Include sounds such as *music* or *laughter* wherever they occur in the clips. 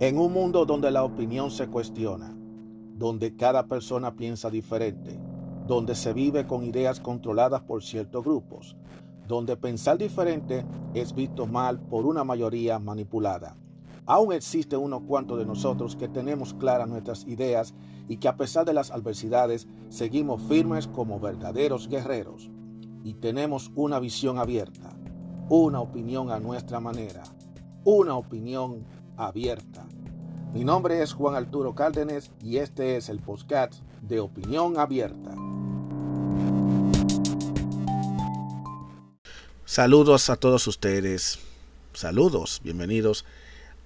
En un mundo donde la opinión se cuestiona, donde cada persona piensa diferente, donde se vive con ideas controladas por ciertos grupos, donde pensar diferente es visto mal por una mayoría manipulada. Aún existe unos cuantos de nosotros que tenemos claras nuestras ideas y que a pesar de las adversidades seguimos firmes como verdaderos guerreros. Y tenemos una visión abierta, una opinión a nuestra manera, una opinión abierta. Mi nombre es Juan Arturo Cárdenas y este es el podcast de Opinión Abierta. Saludos a todos ustedes. Saludos, bienvenidos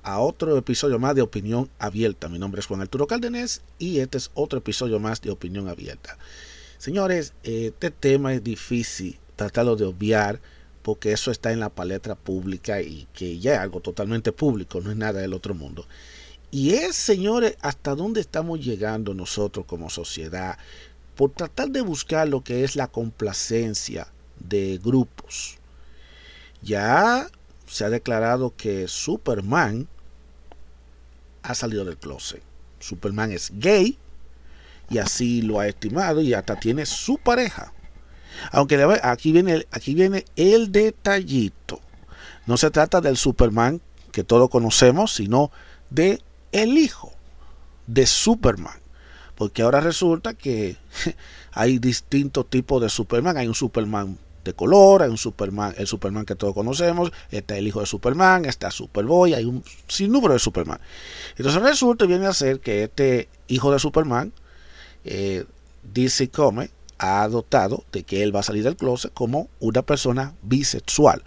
a otro episodio más de Opinión Abierta. Mi nombre es Juan Arturo Cárdenas y este es otro episodio más de Opinión Abierta. Señores, este tema es difícil tratarlo de obviar porque eso está en la palestra pública y que ya es algo totalmente público, no es nada del otro mundo. Y es, señores, hasta dónde estamos llegando nosotros como sociedad por tratar de buscar lo que es la complacencia de grupos ya se ha declarado que Superman ha salido del closet. Superman es gay y así lo ha estimado y hasta tiene su pareja. Aunque aquí viene, aquí viene el detallito. No se trata del Superman que todos conocemos, sino de el hijo de Superman. Porque ahora resulta que *laughs* hay distintos tipos de Superman. Hay un Superman de color, hay un Superman, el Superman que todos conocemos, está el hijo de Superman, está Superboy, hay un sinnúmero de Superman. Entonces resulta viene a ser que este hijo de Superman, eh, DC ha adoptado de que él va a salir del closet como una persona bisexual.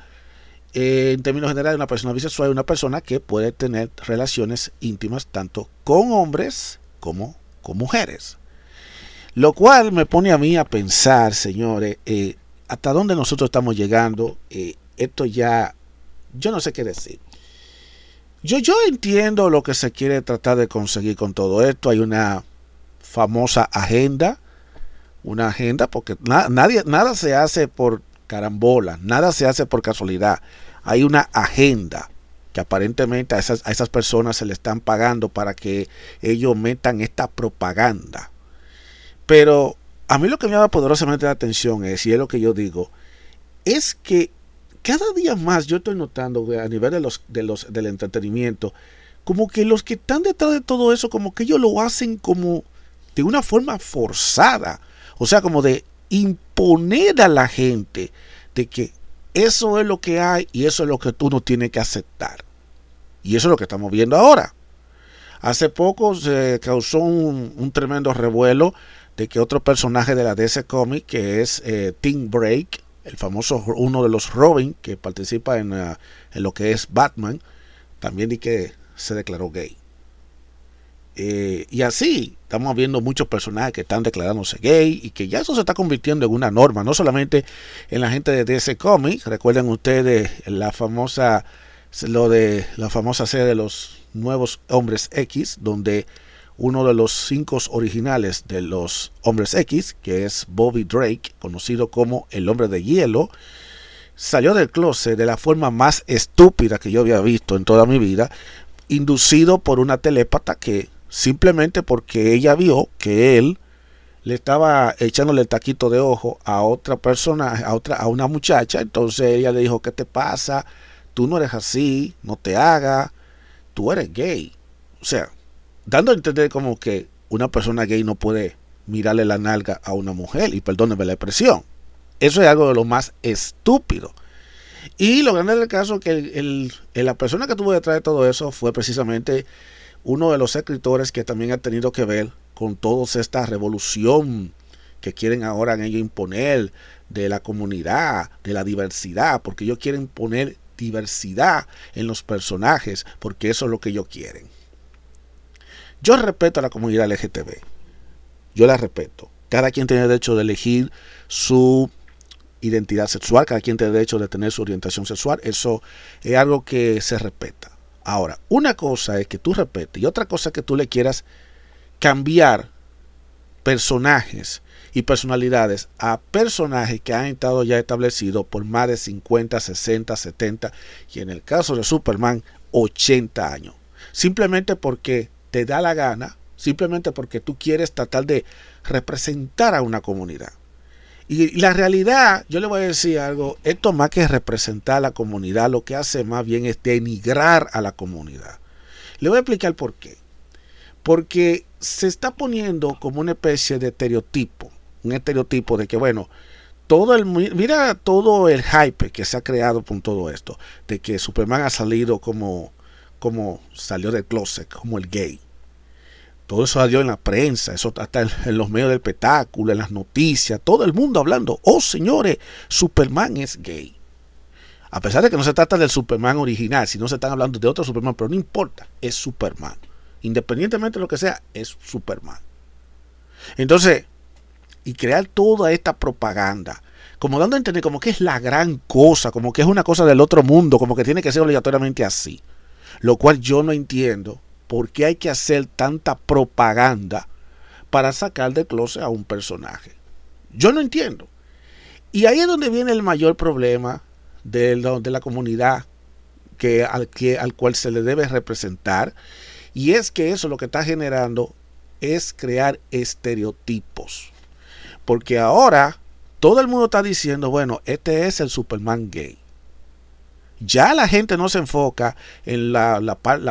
Eh, en términos generales, una persona bisexual es una persona que puede tener relaciones íntimas tanto con hombres como con mujeres. Lo cual me pone a mí a pensar, señores, eh, hasta dónde nosotros estamos llegando, eh, esto ya, yo no sé qué decir. Yo, yo entiendo lo que se quiere tratar de conseguir con todo esto. Hay una famosa agenda, una agenda, porque nadie, nada se hace por carambola, nada se hace por casualidad. Hay una agenda que aparentemente a esas, a esas personas se le están pagando para que ellos metan esta propaganda. Pero a mí lo que me llama poderosamente la atención es, y es lo que yo digo, es que cada día más yo estoy notando a nivel de los, de los, del entretenimiento, como que los que están detrás de todo eso, como que ellos lo hacen como de una forma forzada, o sea, como de imponer a la gente de que eso es lo que hay y eso es lo que tú no tienes que aceptar. Y eso es lo que estamos viendo ahora. Hace poco se causó un, tremendo revuelo de que otro personaje de la DC Comic, que es eh, Tim Break, el famoso uno de los Robin que participa en, uh, en lo que es Batman, también di que se declaró gay. Eh, y así estamos viendo muchos personajes que están declarándose gay y que ya eso se está convirtiendo en una norma, no solamente en la gente de DC Comics, recuerden ustedes la famosa lo de la famosa serie de los nuevos hombres X, donde uno de los cinco originales de los Hombres X, que es Bobby Drake, conocido como el hombre de hielo, salió del closet de la forma más estúpida que yo había visto en toda mi vida, inducido por una telépata que simplemente porque ella vio que él le estaba echándole el taquito de ojo a otra persona, a otra, a una muchacha, entonces ella le dijo, ¿qué te pasa? Tú no eres así, no te hagas, tú eres gay. O sea, dando a entender como que una persona gay no puede mirarle la nalga a una mujer, y perdóneme la expresión. Eso es algo de lo más estúpido. Y lo grande del caso es que la persona que tuvo detrás de todo eso fue precisamente uno de los escritores que también ha tenido que ver con toda esta revolución que quieren ahora ellos imponer de la comunidad, de la diversidad, porque ellos quieren poner diversidad en los personajes, porque eso es lo que ellos quieren. Yo respeto a la comunidad LGTB. Yo la respeto. Cada quien tiene derecho de elegir su identidad sexual, cada quien tiene derecho de tener su orientación sexual. Eso es algo que se respeta. Ahora, una cosa es que tú respetes y otra cosa es que tú le quieras cambiar personajes y personalidades a personajes que han estado ya establecidos por más de 50, 60, 70 y en el caso de Superman 80 años. Simplemente porque te da la gana, simplemente porque tú quieres tratar de representar a una comunidad. Y la realidad, yo le voy a decir algo, esto más que representar a la comunidad, lo que hace más bien es denigrar a la comunidad. Le voy a explicar por qué. Porque se está poniendo como una especie de estereotipo, un estereotipo de que, bueno, todo el mira todo el hype que se ha creado con todo esto, de que Superman ha salido como, como salió del closet, como el gay. Todo eso salió en la prensa, eso está en, los medios del espectáculo, en las noticias, todo el mundo hablando. Oh, señores, Superman es gay. A pesar de que no se trata del Superman original, si no se están hablando de otro Superman, pero no importa, es Superman. Independientemente de lo que sea, es Superman. Entonces, y crear toda esta propaganda, como dando a entender como que es la gran cosa, como que es una cosa del otro mundo, como que tiene que ser obligatoriamente así. Lo cual yo no entiendo ¿Por qué hay que hacer tanta propaganda para sacar de closet a un personaje? Yo no entiendo. Y ahí es donde viene el mayor problema de, la comunidad que, al, que, al cual se le debe representar. Y es que eso lo que está generando es crear estereotipos. Porque ahora todo el mundo está diciendo, bueno, este es el Superman gay. Ya la gente no se enfoca en la,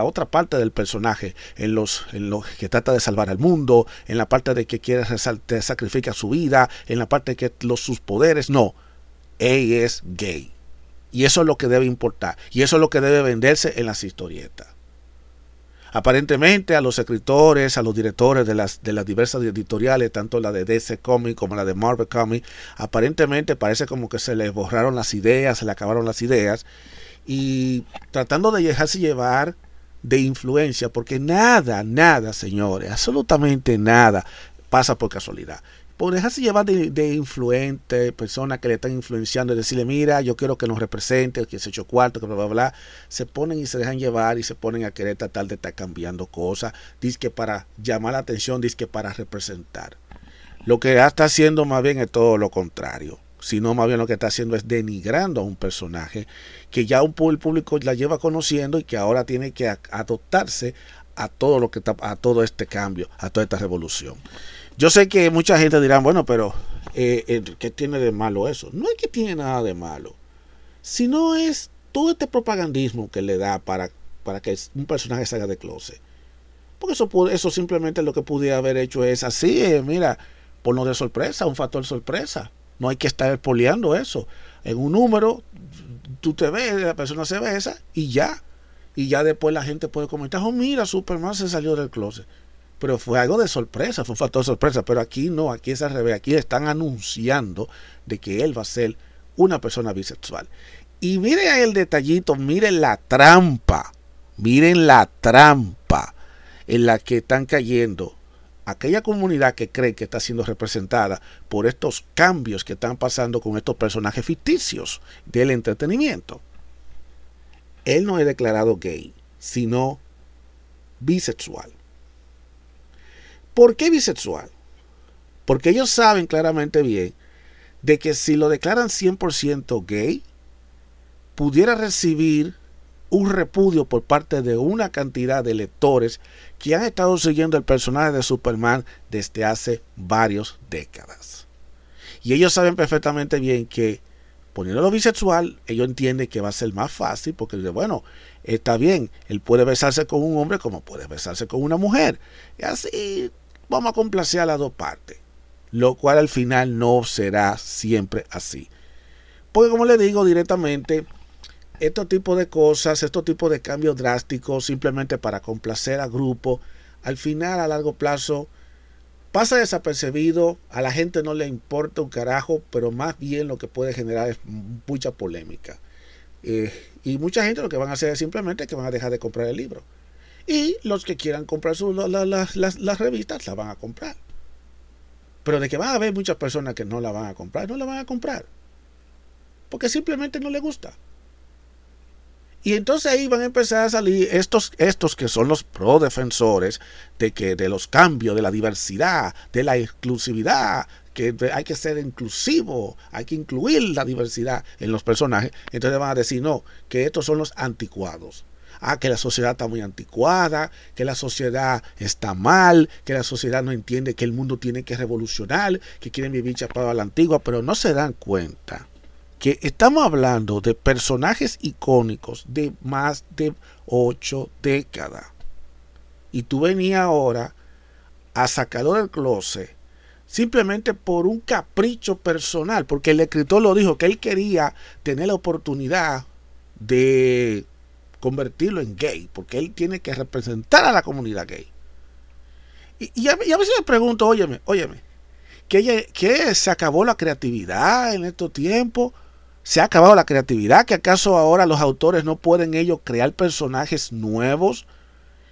otra parte del personaje, en los, en que trata de salvar al mundo, en la parte de que quiere sacrificar su vida, en la parte de que los, sus poderes. No, él es gay. Y eso es lo que debe importar. Y eso es lo que debe venderse en las historietas. Aparentemente a los escritores, a los directores de las, de las diversas editoriales, tanto la de DC Comics como la de Marvel Comics, aparentemente parece como que se les borraron las ideas, se le acabaron las ideas y tratando de dejarse llevar de influencia, porque nada, nada, señores, absolutamente nada pasa por casualidad. Por dejarse llevar de, de influente, personas que le están influenciando y decirle, mira, yo quiero que nos represente, que se echó cuarto, que bla, bla, bla, se ponen y se dejan llevar y se ponen a querer tratar de estar cambiando cosas, dice que para llamar la atención, dice que para representar. Lo que está haciendo más bien es todo lo contrario sino más bien lo que está haciendo es denigrando a un personaje que ya un, el público la lleva conociendo y que ahora tiene que adoptarse a todo lo que está, a todo este cambio, a toda esta revolución. Yo sé que mucha gente dirá, bueno, pero eh, eh, ¿qué tiene de malo eso? No es que tiene nada de malo, sino es todo este propagandismo que le da para, para que un personaje salga de closet. Porque eso, eso simplemente lo que pudiera haber hecho es así, eh, mira, por no de sorpresa, un factor sorpresa. No hay que estar poleando eso. En un número, tú te ves, la persona se besa y ya. Y ya después la gente puede comentar, oh, mira, Superman se salió del closet. Pero fue algo de sorpresa, fue un factor de sorpresa. Pero aquí no, aquí es al revés. Aquí están anunciando de que él va a ser una persona bisexual. Y miren el detallito, miren la trampa. Miren la trampa en la que están cayendo aquella comunidad que cree que está siendo representada por estos cambios que están pasando con estos personajes ficticios del entretenimiento. Él no es declarado gay, sino bisexual. ¿Por qué bisexual? Porque ellos saben claramente bien de que si lo declaran 100% gay, pudiera recibir un repudio por parte de una cantidad de lectores que han estado siguiendo el personaje de Superman desde hace varias décadas. Y ellos saben perfectamente bien que poniéndolo bisexual, ellos entienden que va a ser más fácil porque, bueno, está bien, él puede besarse con un hombre como puede besarse con una mujer. Y así vamos a complacer a las dos partes. Lo cual al final no será siempre así. Porque como le digo directamente, estos tipos de cosas, estos tipos de cambios drásticos, simplemente para complacer al grupo, al final, a largo plazo, pasa desapercibido, a la gente no le importa un carajo, pero más bien lo que puede generar es mucha polémica. Eh, y mucha gente lo que van a hacer es simplemente que van a dejar de comprar el libro. Y los que quieran comprar su, las revistas, las van a comprar. Pero de que va a haber muchas personas que no la van a comprar, no la van a comprar. Porque simplemente no le gusta. Y entonces ahí van a empezar a salir estos, estos que son los pro defensores de que de los cambios, de la diversidad, de la exclusividad, que hay que ser inclusivo, hay que incluir la diversidad en los personajes, entonces van a decir, no, que estos son los anticuados. Ah, que la sociedad está muy anticuada, que la sociedad está mal, que la sociedad no entiende que el mundo tiene que revolucionar, que quieren vivir chapado a la antigua, pero no se dan cuenta que estamos hablando de personajes icónicos de más de ocho décadas. Y tú venías ahora a sacarlo del closet simplemente por un capricho personal, porque el escritor lo dijo, que él quería tener la oportunidad de convertirlo en gay, porque él tiene que representar a la comunidad gay. Y, a, veces me pregunto, óyeme, óyeme, ¿que, ¿que se acabó la creatividad en estos tiempos? ¿Se ha acabado la creatividad? ¿Que acaso ahora los autores no pueden ellos crear personajes nuevos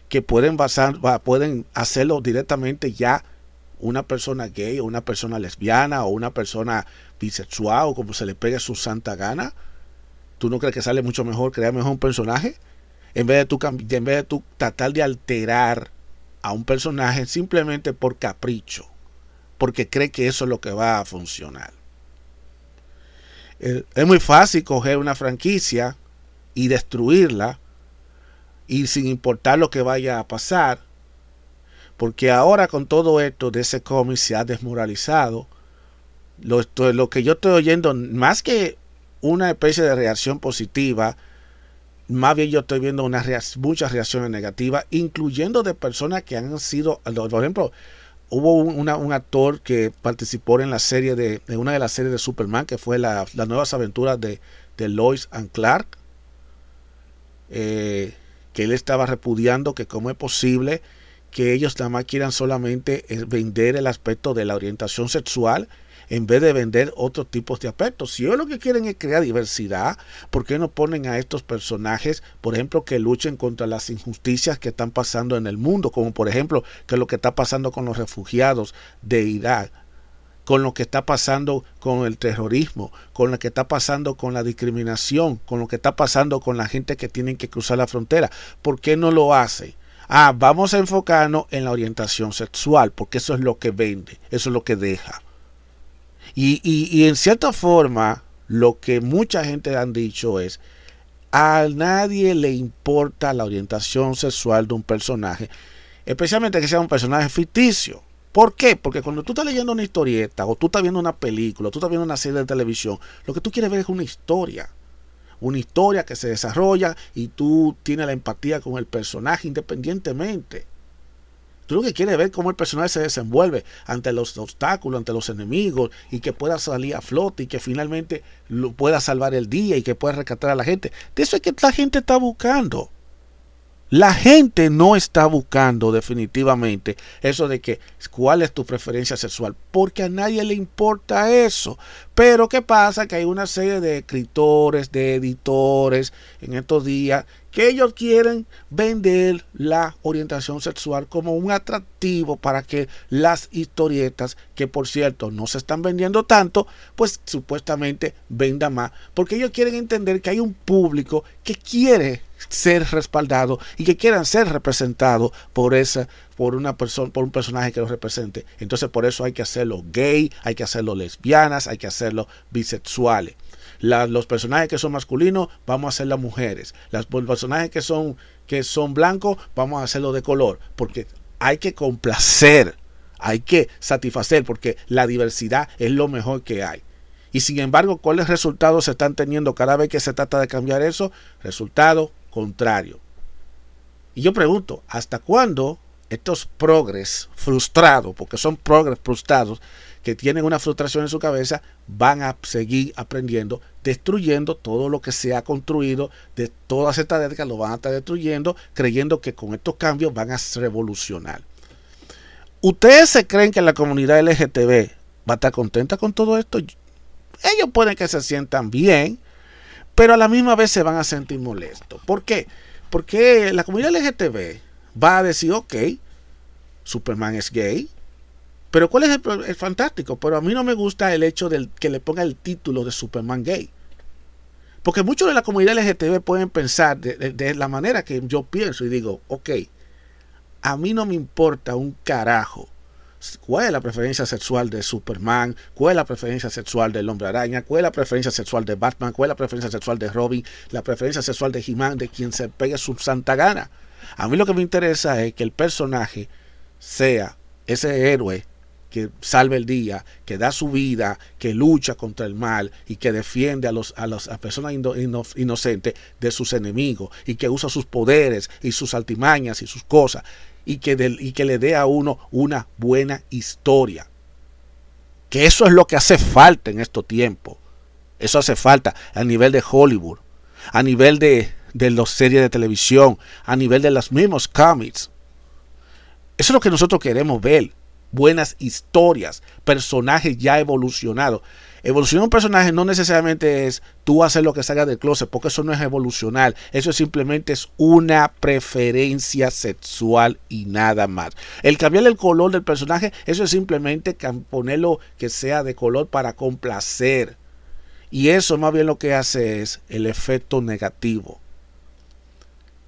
que pueden, basar, pueden hacerlo directamente ya una persona gay o una persona lesbiana o una persona bisexual o como se le pegue su santa gana. ¿Tú no crees que sale mucho mejor crear mejor un personaje? En vez de tú, en vez de tú tratar de alterar a un personaje simplemente por capricho, porque cree que eso es lo que va a funcionar. Es muy fácil coger una franquicia y destruirla y sin importar lo que vaya a pasar porque ahora con todo esto de ese cómic se ha desmoralizado. Lo, lo que yo estoy oyendo, más que una especie de reacción positiva, más bien yo estoy viendo una muchas reacciones negativas, incluyendo de personas que han sido, por ejemplo, hubo un, un actor que participó en la serie de, una de las series de Superman, que fue la, las nuevas aventuras de, de Lois and Clark, eh, que él estaba repudiando que cómo es posible que ellos nada más quieran solamente eh, vender el aspecto de la orientación sexual en vez de vender otros tipos de aspectos. Si ellos lo que quieren es crear diversidad, ¿por qué no ponen a estos personajes, por ejemplo, que luchen contra las injusticias que están pasando en el mundo, como por ejemplo, que lo que está pasando con los refugiados de Irak? con lo que está pasando con el terrorismo, con lo que está pasando con la discriminación, con lo que está pasando con la gente que tienen que cruzar la frontera. ¿Por qué no lo hace? Ah, vamos a enfocarnos en la orientación sexual, porque eso es lo que vende, eso es lo que deja. Y, y, en cierta forma, lo que mucha gente han dicho es, a nadie le importa la orientación sexual de un personaje, especialmente que sea un personaje ficticio. ¿Por qué? Porque cuando tú estás leyendo una historieta, o tú estás viendo una película, o tú estás viendo una serie de televisión, lo que tú quieres ver es una historia una historia que se desarrolla y tú tienes la empatía con el personaje independientemente. Tú lo que quieres ver cómo el personaje se desenvuelve ante los obstáculos, ante los enemigos y que pueda salir a flote y que finalmente lo pueda salvar el día y que pueda rescatar a la gente. De eso es que la gente está buscando. La gente no está buscando definitivamente eso de que cuál es tu preferencia sexual, porque a nadie le importa eso. Pero ¿qué pasa? Que hay una serie de escritores, de editores en estos días que ellos quieren vender la orientación sexual como un atractivo para que las historietas, que por cierto no se están vendiendo tanto, pues supuestamente vendan más, porque ellos quieren entender que hay un público que quiere ser respaldado y que quieran ser representados por esa por una persona por un personaje que los represente. Entonces por eso hay que hacerlo gay hay que hacerlo lesbianas hay que hacerlo bisexuales los personajes que son masculinos vamos a hacerlo mujeres los personajes que son que son blancos vamos a hacerlo de color porque hay que complacer hay que satisfacer porque la diversidad es lo mejor que hay y sin embargo, ¿cuáles resultados se están teniendo cada vez que se trata de cambiar eso? Resultado contrario. Y yo pregunto, ¿hasta cuándo estos progres frustrados, porque son progres frustrados, que tienen una frustración en su cabeza, van a seguir aprendiendo, destruyendo todo lo que se ha construido de todas estas décadas, lo van a estar destruyendo, creyendo que con estos cambios van a revolucionar. ¿Ustedes se creen que la comunidad LGTB va a estar contenta con todo esto? Ellos pueden que se sientan bien, pero a la misma vez se van a sentir molestos. ¿Por qué? Porque la comunidad LGTB va a decir, ok, Superman es gay, pero ¿cuál es el, fantástico? Pero a mí no me gusta el hecho de que le ponga el título de Superman gay. Porque muchos de la comunidad LGTB pueden pensar de, la manera que yo pienso y digo, ok, a mí no me importa un carajo cuál es la preferencia sexual de Superman, cuál es la preferencia sexual del hombre araña, cuál es la preferencia sexual de Batman, cuál es la preferencia sexual de Robin, la preferencia sexual de he de quien se pegue su santa gana. A mí lo que me interesa es que el personaje sea ese héroe que salve el día, que da su vida, que lucha contra el mal y que defiende a, los, a, las personas inocentes de sus enemigos y que usa sus poderes y sus altimañas y sus cosas y que, y que le dé a uno una buena historia. Que eso es lo que hace falta en estos tiempos. Eso hace falta a nivel de Hollywood, a nivel de, de las series de televisión, a nivel de los mismos cómics. Eso es lo que nosotros queremos ver buenas historias, personajes ya evolucionados. Evolucionar un personaje no necesariamente es tú hacer lo que salga del closet, porque eso no es evolucionar. Eso simplemente es una preferencia sexual y nada más. El cambiar el color del personaje, eso es simplemente ponerlo que sea de color para complacer. Y eso más bien lo que hace es el efecto negativo.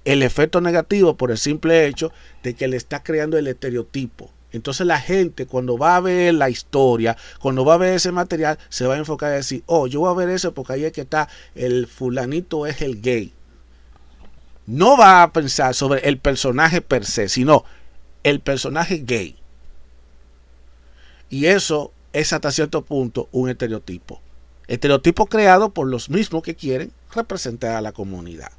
El efecto negativo por el simple hecho de que le está creando el estereotipo entonces la gente cuando va a ver la historia, cuando va a ver ese material, se va a enfocar a decir, oh, yo voy a ver eso porque ahí es que está el fulanito es el gay. No va a pensar sobre el personaje per se, sino el personaje gay. Y eso es hasta cierto punto un estereotipo. Estereotipo creado por los mismos que quieren representar a la comunidad.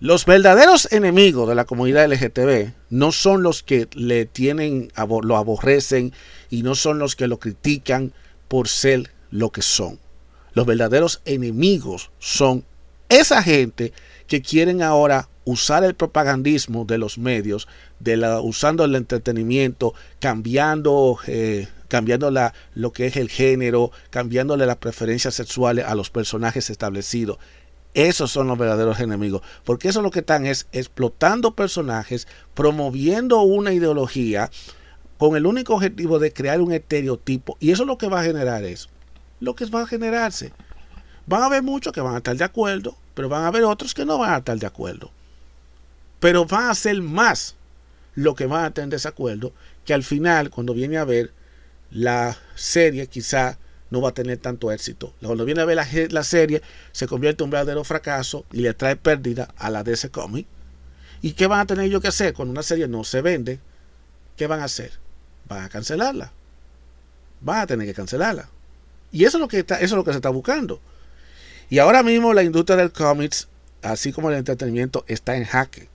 Los verdaderos enemigos de la comunidad LGTB no son los que le tienen, lo aborrecen y no son los que lo critican por ser lo que son. Los verdaderos enemigos son esa gente que quieren ahora usar el propagandismo de los medios, usando el entretenimiento, cambiando, eh, cambiando la, lo que es el género, cambiándole las preferencias sexuales a los personajes establecidos. Esos son los verdaderos enemigos, porque eso lo que están es explotando personajes, promoviendo una ideología con el único objetivo de crear un estereotipo. Y eso lo que va a generar es lo que va a generarse. Van a haber muchos que van a estar de acuerdo, pero van a haber otros que no van a estar de acuerdo. Pero van a ser más lo que van a en desacuerdo, que al final, cuando viene a ver la serie, quizá no va a tener tanto éxito. Cuando viene a ver la, serie, se convierte en un verdadero fracaso y le trae pérdida a la DC Comic. ¿Y qué van a tener ellos que hacer cuando una serie no se vende? ¿Qué van a hacer? Van a cancelarla. Van a tener que cancelarla. Y eso es lo que, está, eso es lo que se está buscando. Y ahora mismo la industria del cómics, así como el entretenimiento, está en jaque.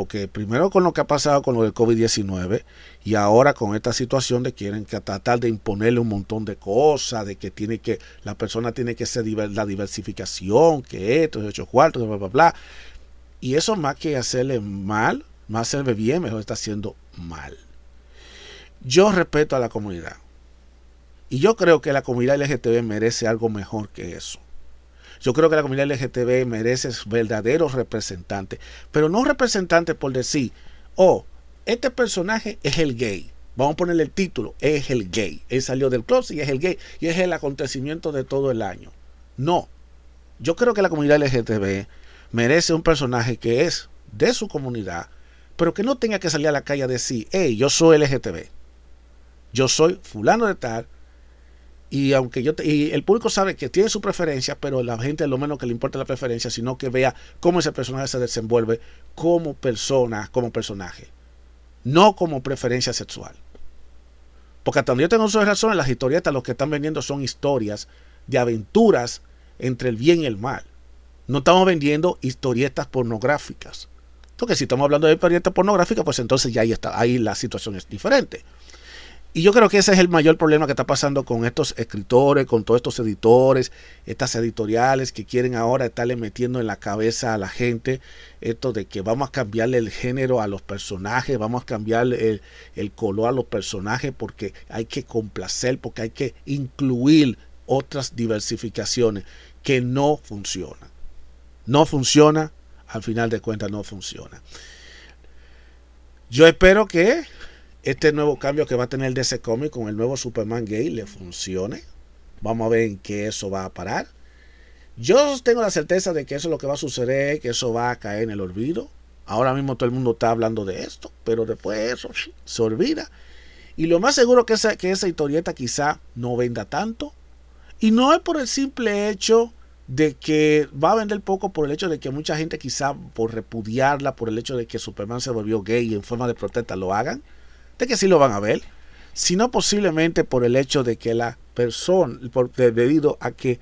Porque primero con lo que ha pasado con lo del COVID-19 y ahora con esta situación de quieren que tratar de imponerle un montón de cosas, de que tiene que la persona tiene que ser la diversificación, que esto, ocho cuartos, bla, bla, bla. Y eso más que hacerle mal, más hacerle bien, mejor está haciendo mal. Yo respeto a la comunidad. Y yo creo que la comunidad LGTB merece algo mejor que eso. Yo creo que la comunidad LGTB merece verdaderos representantes, pero no representantes por decir, oh, este personaje es el gay. Vamos a ponerle el título, es el gay. Él salió del closet y es el gay. Y es el acontecimiento de todo el año. No. Yo creo que la comunidad LGTB merece un personaje que es de su comunidad, pero que no tenga que salir a la calle a decir, hey, yo soy LGTB. Yo soy fulano de tal, y aunque yo y el público sabe que tiene su preferencia, pero la gente lo menos que le importa la preferencia, sino que vea cómo ese personaje se desenvuelve como persona, como personaje, no como preferencia sexual. Porque hasta donde yo tengo sus razones, las historietas lo que están vendiendo son historias de aventuras entre el bien y el mal. No estamos vendiendo historietas pornográficas. Porque si estamos hablando de historietas pornográficas, pues entonces ya ahí está, ahí la situación es diferente. Y yo creo que ese es el mayor problema que está pasando con estos escritores, con todos estos editores, estas editoriales que quieren ahora estarle metiendo en la cabeza a la gente esto de que vamos a cambiarle el género a los personajes, vamos a cambiarle el, color a los personajes porque hay que complacer, porque hay que incluir otras diversificaciones que no funcionan. No funciona, al final de cuentas no funciona. Yo espero que este nuevo cambio que va a tener DC Comics con el nuevo Superman gay le funcione. Vamos a ver en qué eso va a parar. Yo tengo la certeza de que eso es lo que va a suceder, que eso va a caer en el olvido. Ahora mismo todo el mundo está hablando de esto, pero después eso *laughs* se olvida. Y lo más seguro que esa, que esa historieta quizá no venda tanto. Y no es por el simple hecho de que va a vender poco por el hecho de que mucha gente quizá por repudiarla, por el hecho de que Superman se volvió gay y en forma de protesta lo hagan, de que sí lo van a ver, sino posiblemente por el hecho de que la persona, por, debido a que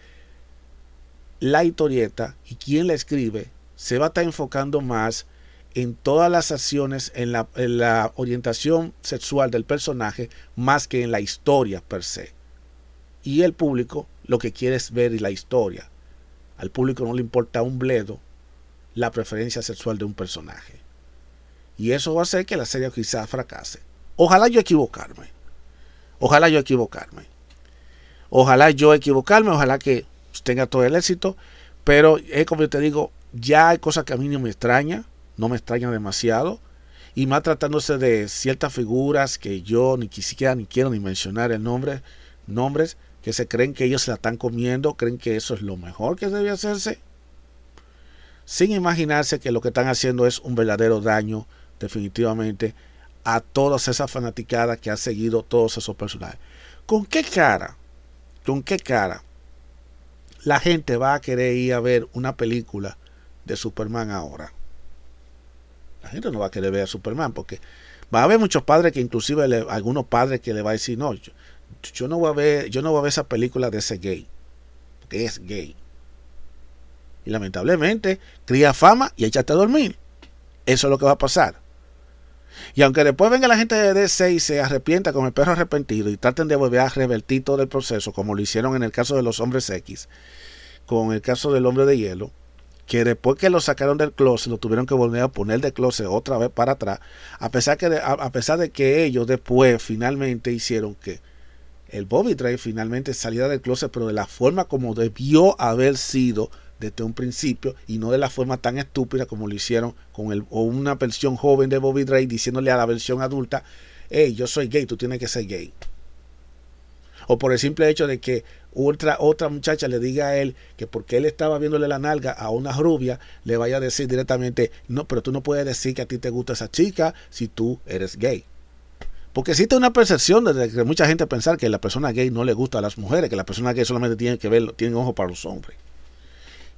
la historieta y quien la escribe se va a estar enfocando más en todas las acciones, en la, en la orientación sexual del personaje, más que en la historia per se. Y el público lo que quiere es ver la historia al público no le importa un bledo la preferencia sexual de un personaje. Y eso va a hacer que la serie quizás fracase. Ojalá yo equivocarme. Ojalá yo equivocarme. Ojalá yo equivocarme, ojalá que tenga todo el éxito. Pero es como yo te digo, ya hay cosas que a mí no me extraña, no me extraña demasiado. Y más tratándose de ciertas figuras que yo ni siquiera ni quiero ni mencionar el nombre, nombres, que se creen que ellos se la están comiendo, creen que eso es lo mejor que debe hacerse, sin imaginarse que lo que están haciendo es un verdadero daño definitivamente a todas esas fanaticadas que han seguido todos esos personajes. ¿Con qué cara? ¿Con qué cara la gente va a querer ir a ver una película de Superman ahora? La gente no va a querer ver a Superman porque va a haber muchos padres que inclusive algunos padres que le va a decir, no, yo, no voy a ver, yo no voy a ver esa película de ese gay, porque es gay. Y lamentablemente cría fama y échate a dormir. Eso es lo que va a pasar. Y aunque después venga la gente de DC y se arrepienta con el perro arrepentido y traten de volver a revertir todo el proceso, como lo hicieron en el caso de los hombres X, con el caso del hombre de hielo, que después que lo sacaron del closet, lo tuvieron que volver a poner del closet otra vez para atrás, a pesar, que a pesar de que ellos después finalmente hicieron que el Bobby Drive finalmente saliera del closet, pero de la forma como debió haber sido desde un principio y no de la forma tan estúpida como lo hicieron con el, o una versión joven de Bobby Drake diciéndole a la versión adulta, hey, yo soy gay, tú tienes que ser gay. O por el simple hecho de que otra, otra muchacha le diga a él que porque él estaba viéndole la nalga a una rubia, le vaya a decir directamente, no, pero tú no puedes decir que a ti te gusta esa chica si tú eres gay. Porque existe una percepción de que mucha gente pensar que la persona gay no le gusta a las mujeres, que la persona gay solamente tiene que ver, tiene ojo para los hombres.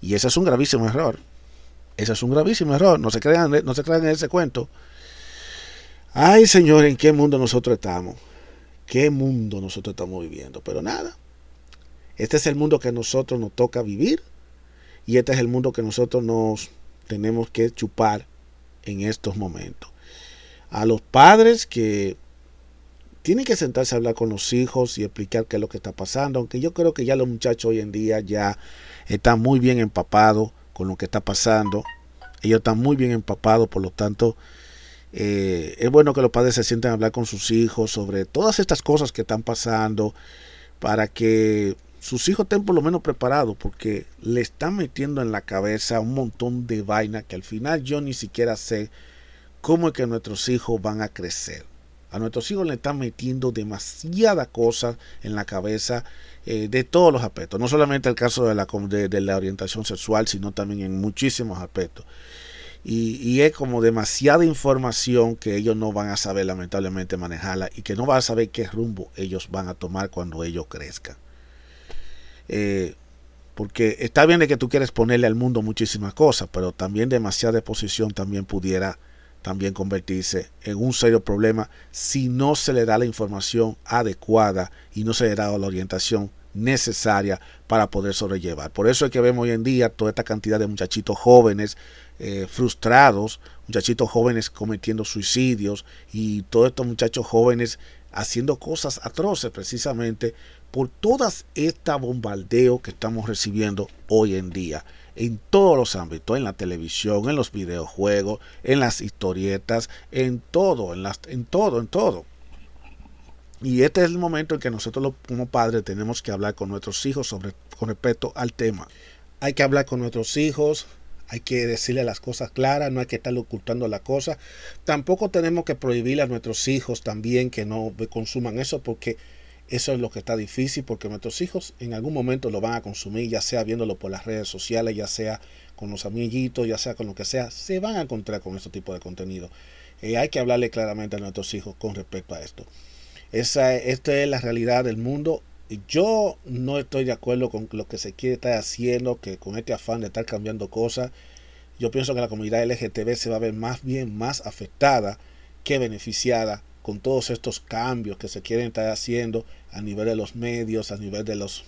Y ese es un gravísimo error. Ese es un gravísimo error. No se crean, no se crean en ese cuento. Ay, Señor, ¿en qué mundo nosotros estamos? ¿Qué mundo nosotros estamos viviendo? Pero nada. Este es el mundo que nosotros nos toca vivir. Y este es el mundo que nosotros nos tenemos que chupar en estos momentos. A los padres que tienen que sentarse a hablar con los hijos y explicar qué es lo que está pasando, aunque yo creo que ya los muchachos hoy en día ya están muy bien empapados con lo que está pasando, ellos están muy bien empapados, por lo tanto, eh, es bueno que los padres se sienten a hablar con sus hijos sobre todas estas cosas que están pasando para que sus hijos estén por lo menos preparados porque le están metiendo en la cabeza un montón de vaina que al final yo ni siquiera sé cómo es que nuestros hijos van a crecer. A nuestros hijos le están metiendo demasiada cosas en la cabeza eh, de todos los aspectos. No solamente el caso de la, de, la orientación sexual, sino también en muchísimos aspectos. Y, y, es como demasiada información que ellos no van a saber lamentablemente manejarla y que no van a saber qué rumbo ellos van a tomar cuando ellos crezcan. Eh, porque está bien de que tú quieres ponerle al mundo muchísimas cosas, pero también demasiada exposición también pudiera también convertirse en un serio problema si no se le da la información adecuada y no se le da la orientación necesaria para poder sobrellevar. Por eso es que vemos hoy en día toda esta cantidad de muchachitos jóvenes eh, frustrados, muchachitos jóvenes cometiendo suicidios y todos estos muchachos jóvenes haciendo cosas atroces precisamente por todas esta bombardeo que estamos recibiendo hoy en día en todos los ámbitos, en la televisión, en los videojuegos, en las historietas, en todo, en, las, en todo, en todo. Y este es el momento en que nosotros como padres tenemos que hablar con nuestros hijos sobre, con respecto al tema. Hay que hablar con nuestros hijos, hay que decirle las cosas claras, no hay que estar ocultando la cosa. Tampoco tenemos que prohibir a nuestros hijos también que no consuman eso porque eso es lo que está difícil porque nuestros hijos en algún momento lo van a consumir, ya sea viéndolo por las redes sociales, ya sea con los amiguitos, ya sea con lo que sea, se van a encontrar con este tipo de contenido. Eh, hay que hablarle claramente a nuestros hijos con respecto a esto. Esa, esta es la realidad del mundo. Yo no estoy de acuerdo con lo que se quiere estar haciendo, que con este afán de estar cambiando cosas. Yo pienso que la comunidad LGTB se va a ver más bien más afectada que beneficiada con todos estos cambios que se quieren estar haciendo a nivel de los medios, a nivel de los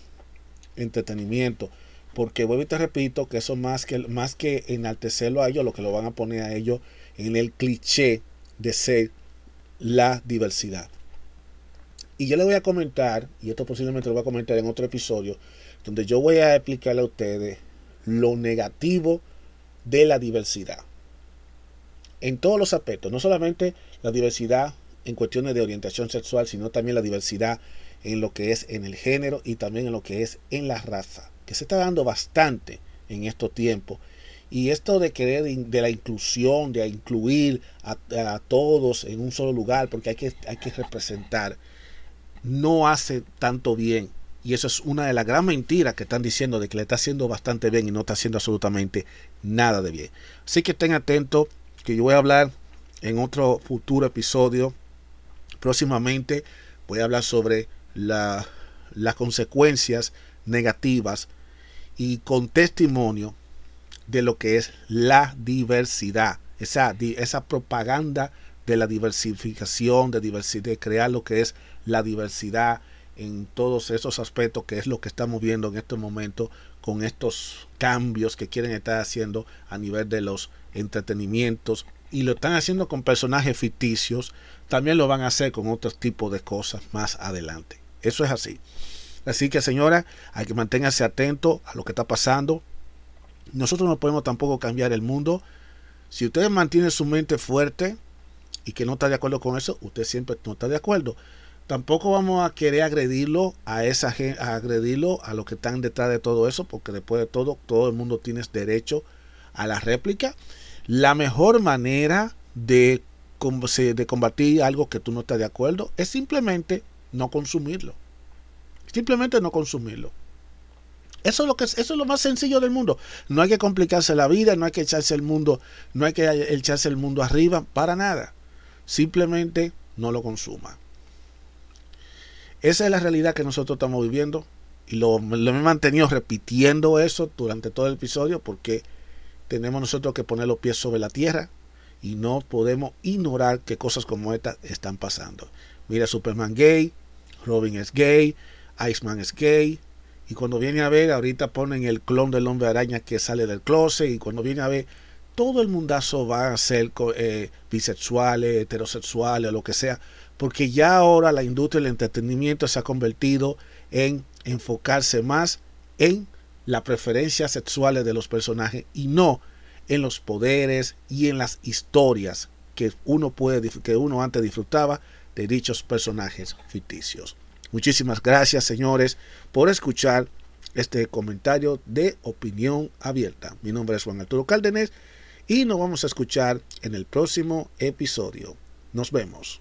entretenimientos. Porque vuelvo y te repito que eso más que, más que enaltecerlo a ellos, lo que lo van a poner a ellos en el cliché de ser la diversidad. Y yo le voy a comentar, y esto posiblemente lo voy a comentar en otro episodio, donde yo voy a explicarle a ustedes lo negativo de la diversidad. En todos los aspectos, no solamente la diversidad en cuestiones de orientación sexual, sino también la diversidad en lo que es en el género y también en lo que es en la raza, que se está dando bastante en estos tiempos. Y esto de querer de la inclusión, de incluir a, todos en un solo lugar, porque hay que, hay que representar no hace tanto bien. Y eso es una de las gran mentiras que están diciendo de que le está haciendo bastante bien y no está haciendo absolutamente nada de bien. Así que estén atentos que yo voy a hablar en otro futuro episodio. Próximamente voy a hablar sobre la, las consecuencias negativas y con testimonio de lo que es la diversidad. Esa, esa propaganda de la diversificación, de, diversidad, de crear lo que es la diversidad en todos esos aspectos, que es lo que estamos viendo en este momento con estos cambios que quieren estar haciendo a nivel de los entretenimientos y lo están haciendo con personajes ficticios, también lo van a hacer con otros tipos de cosas más adelante. Eso es así. Así que señora, hay que mantenerse atento a lo que está pasando. Nosotros no podemos tampoco cambiar el mundo. Si usted mantiene su mente fuerte y que no está de acuerdo con eso, usted siempre no está de acuerdo tampoco vamos a querer agredirlo a esa a agredirlo a los que están detrás de todo eso, porque después de todo, todo el mundo tiene derecho a la réplica. La mejor manera de, de combatir algo que tú no estás de acuerdo es simplemente no consumirlo. Simplemente no consumirlo. Eso es lo que eso es lo más sencillo del mundo. No hay que complicarse la vida, no hay que echarse el mundo, no hay que echarse el mundo arriba para nada. Simplemente no lo consuma. Esa es la realidad que nosotros estamos viviendo y lo, lo he mantenido repitiendo eso durante todo el episodio porque tenemos nosotros que poner los pies sobre la tierra y no podemos ignorar que cosas como estas están pasando. Mira, Superman gay, Robin es gay, Iceman es gay, y cuando viene a ver, ahorita ponen el clon del hombre araña que sale del closet, y cuando viene a ver, todo el mundazo va a ser eh, bisexuales, heterosexuales, lo que sea, porque ya ahora la industria del entretenimiento se ha convertido en enfocarse más en las preferencias sexuales de los personajes y no en los poderes y en las historias que uno puede que uno antes disfrutaba de dichos personajes ficticios. Muchísimas gracias, señores, por escuchar este comentario de opinión abierta. Mi nombre es Juan Arturo Cárdenas y nos vamos a escuchar en el próximo episodio. Nos vemos.